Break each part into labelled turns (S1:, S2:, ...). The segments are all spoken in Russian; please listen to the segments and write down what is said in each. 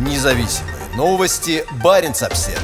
S1: Независимые новости. Барин обсерва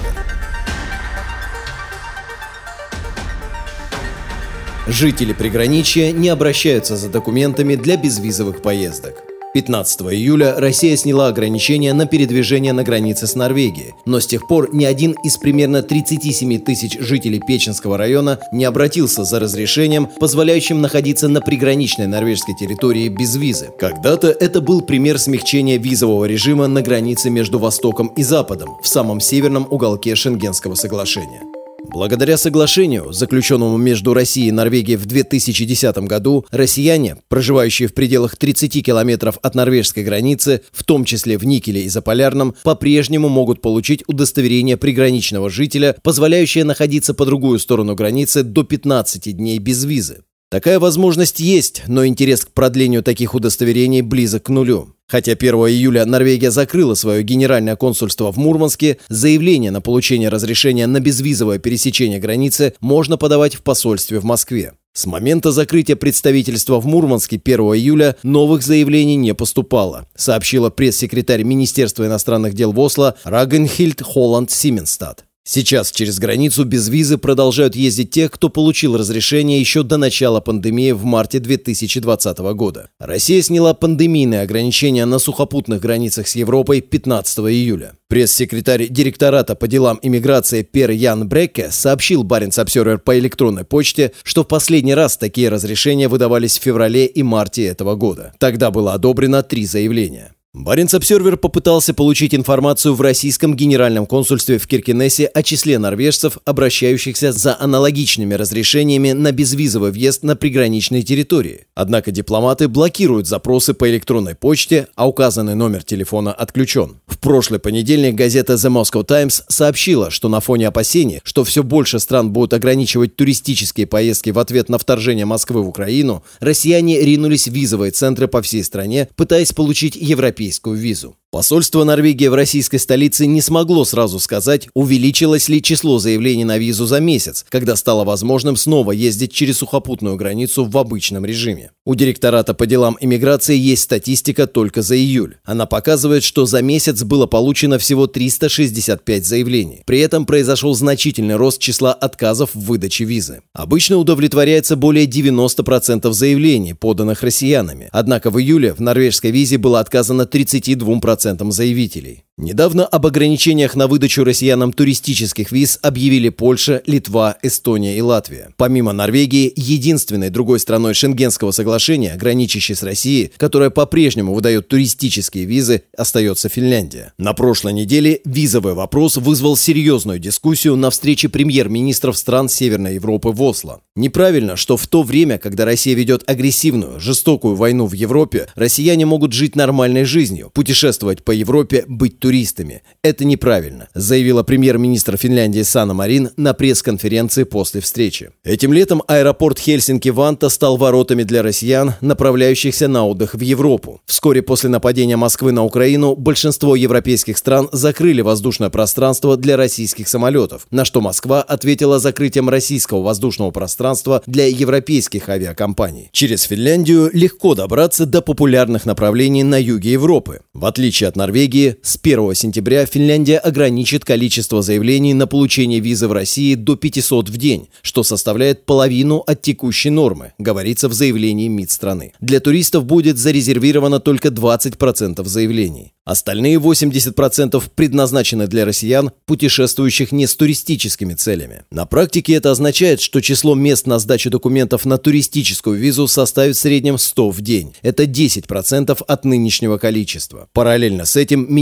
S1: Жители приграничья не обращаются за документами для безвизовых поездок. 15 июля Россия сняла ограничения на передвижение на границе с Норвегией, но с тех пор ни один из примерно 37 тысяч жителей Печенского района не обратился за разрешением, позволяющим находиться на приграничной норвежской территории без визы. Когда-то это был пример смягчения визового режима на границе между Востоком и Западом, в самом северном уголке Шенгенского соглашения. Благодаря соглашению, заключенному между Россией и Норвегией в 2010 году, россияне, проживающие в пределах 30 километров от норвежской границы, в том числе в Никеле и Заполярном, по-прежнему могут получить удостоверение приграничного жителя, позволяющее находиться по другую сторону границы до 15 дней без визы. Такая возможность есть, но интерес к продлению таких удостоверений близок к нулю. Хотя 1 июля Норвегия закрыла свое генеральное консульство в Мурманске, заявление на получение разрешения на безвизовое пересечение границы можно подавать в посольстве в Москве. С момента закрытия представительства в Мурманске 1 июля новых заявлений не поступало, сообщила пресс-секретарь Министерства иностранных дел в Осло Рагенхильд Холланд Сименстад. Сейчас через границу без визы продолжают ездить те, кто получил разрешение еще до начала пандемии в марте 2020 года. Россия сняла пандемийные ограничения на сухопутных границах с Европой 15 июля. Пресс-секретарь директората по делам иммиграции Пер Ян Брекке сообщил Баренц Обсервер по электронной почте, что в последний раз такие разрешения выдавались в феврале и марте этого года. Тогда было одобрено три заявления. Баренц-Обсервер попытался получить информацию в российском генеральном консульстве в Киркинессе о числе норвежцев, обращающихся за аналогичными разрешениями на безвизовый въезд на приграничные территории. Однако дипломаты блокируют запросы по электронной почте, а указанный номер телефона отключен. В прошлый понедельник газета The Moscow Times сообщила, что на фоне опасений, что все больше стран будут ограничивать туристические поездки в ответ на вторжение Москвы в Украину, россияне ринулись в визовые центры по всей стране, пытаясь получить европейские европейскую визу. Посольство Норвегии в российской столице не смогло сразу сказать, увеличилось ли число заявлений на визу за месяц, когда стало возможным снова ездить через сухопутную границу в обычном режиме. У директората по делам иммиграции есть статистика только за июль. Она показывает, что за месяц было получено всего 365 заявлений. При этом произошел значительный рост числа отказов в выдаче визы. Обычно удовлетворяется более 90% заявлений, поданных россиянами. Однако в июле в норвежской визе было отказано 32% процентам заявителей. Недавно об ограничениях на выдачу россиянам туристических виз объявили Польша, Литва, Эстония и Латвия. Помимо Норвегии, единственной другой страной Шенгенского соглашения, граничащей с Россией, которая по-прежнему выдает туристические визы, остается Финляндия. На прошлой неделе визовый вопрос вызвал серьезную дискуссию на встрече премьер-министров стран Северной Европы в Осло. Неправильно, что в то время, когда Россия ведет агрессивную, жестокую войну в Европе, россияне могут жить нормальной жизнью, путешествовать по Европе, быть туристами. Это неправильно, заявила премьер-министр Финляндии Сана Марин на пресс-конференции после встречи. Этим летом аэропорт Хельсинки-Ванта стал воротами для россиян, направляющихся на отдых в Европу. Вскоре после нападения Москвы на Украину большинство европейских стран закрыли воздушное пространство для российских самолетов, на что Москва ответила закрытием российского воздушного пространства для европейских авиакомпаний. Через Финляндию легко добраться до популярных направлений на юге Европы. В отличие от Норвегии, с 1 1 сентября Финляндия ограничит количество заявлений на получение визы в России до 500 в день, что составляет половину от текущей нормы, говорится в заявлении МИД страны. Для туристов будет зарезервировано только 20% заявлений. Остальные 80% предназначены для россиян, путешествующих не с туристическими целями. На практике это означает, что число мест на сдачу документов на туристическую визу составит в среднем 100 в день. Это 10% от нынешнего количества. Параллельно с этим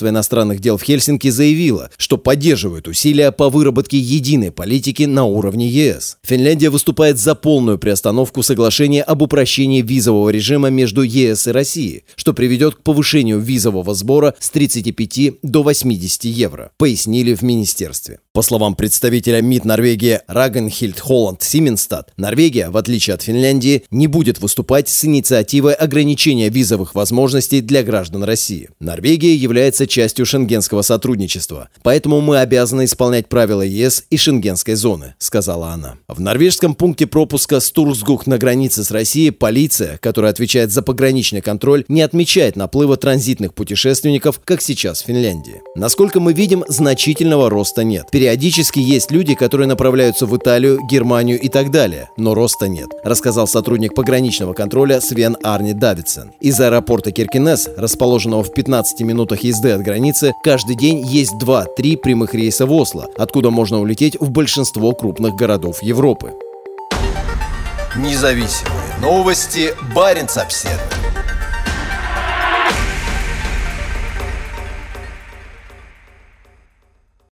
S1: Министерство иностранных дел в Хельсинки заявило, что поддерживает усилия по выработке единой политики на уровне ЕС. Финляндия выступает за полную приостановку соглашения об упрощении визового режима между ЕС и Россией, что приведет к повышению визового сбора с 35 до 80 евро, пояснили в министерстве. По словам представителя МИД Норвегии Рагенхильд Холланд Сименстад, Норвегия, в отличие от Финляндии, не будет выступать с инициативой ограничения визовых возможностей для граждан России. Норвегия является частью шенгенского сотрудничества, поэтому мы обязаны исполнять правила ЕС и шенгенской зоны, сказала она. В норвежском пункте пропуска Стурсгух на границе с Россией полиция, которая отвечает за пограничный контроль, не отмечает наплыва транзитных путешественников, как сейчас в Финляндии. Насколько мы видим, значительного роста нет. Периодически есть люди, которые направляются в Италию, Германию и так далее, но роста нет, рассказал сотрудник пограничного контроля Свен Арни Давидсен. Из аэропорта Киркинес, расположенного в 15 минутах езды от границы, каждый день есть 2-3 прямых рейса в Осло, откуда можно улететь в большинство крупных городов Европы.
S2: Независимые новости. Барин обседный.